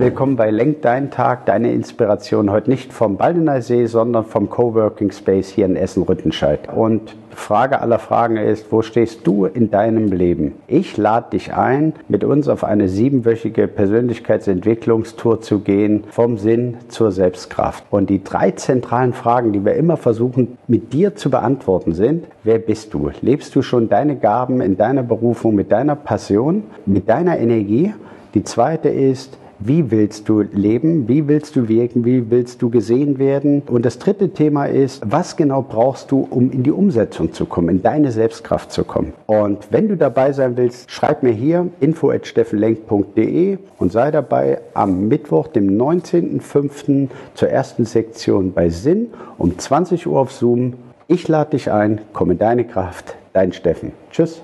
Willkommen bei Lenk deinen Tag, deine Inspiration heute nicht vom Baldener See, sondern vom Coworking Space hier in Essen-Rüttenscheid. Und Frage aller Fragen ist, wo stehst du in deinem Leben? Ich lade dich ein, mit uns auf eine siebenwöchige Persönlichkeitsentwicklungstour zu gehen, vom Sinn zur Selbstkraft. Und die drei zentralen Fragen, die wir immer versuchen mit dir zu beantworten sind, wer bist du? Lebst du schon deine Gaben in deiner Berufung mit deiner Passion, mit deiner Energie? Die zweite ist, wie willst du leben? Wie willst du wirken? Wie willst du gesehen werden? Und das dritte Thema ist, was genau brauchst du, um in die Umsetzung zu kommen, in deine Selbstkraft zu kommen? Und wenn du dabei sein willst, schreib mir hier info@steffenlenk.de und sei dabei am Mittwoch, dem 19.05. zur ersten Sektion bei Sinn um 20 Uhr auf Zoom. Ich lade dich ein, komm in deine Kraft, dein Steffen. Tschüss.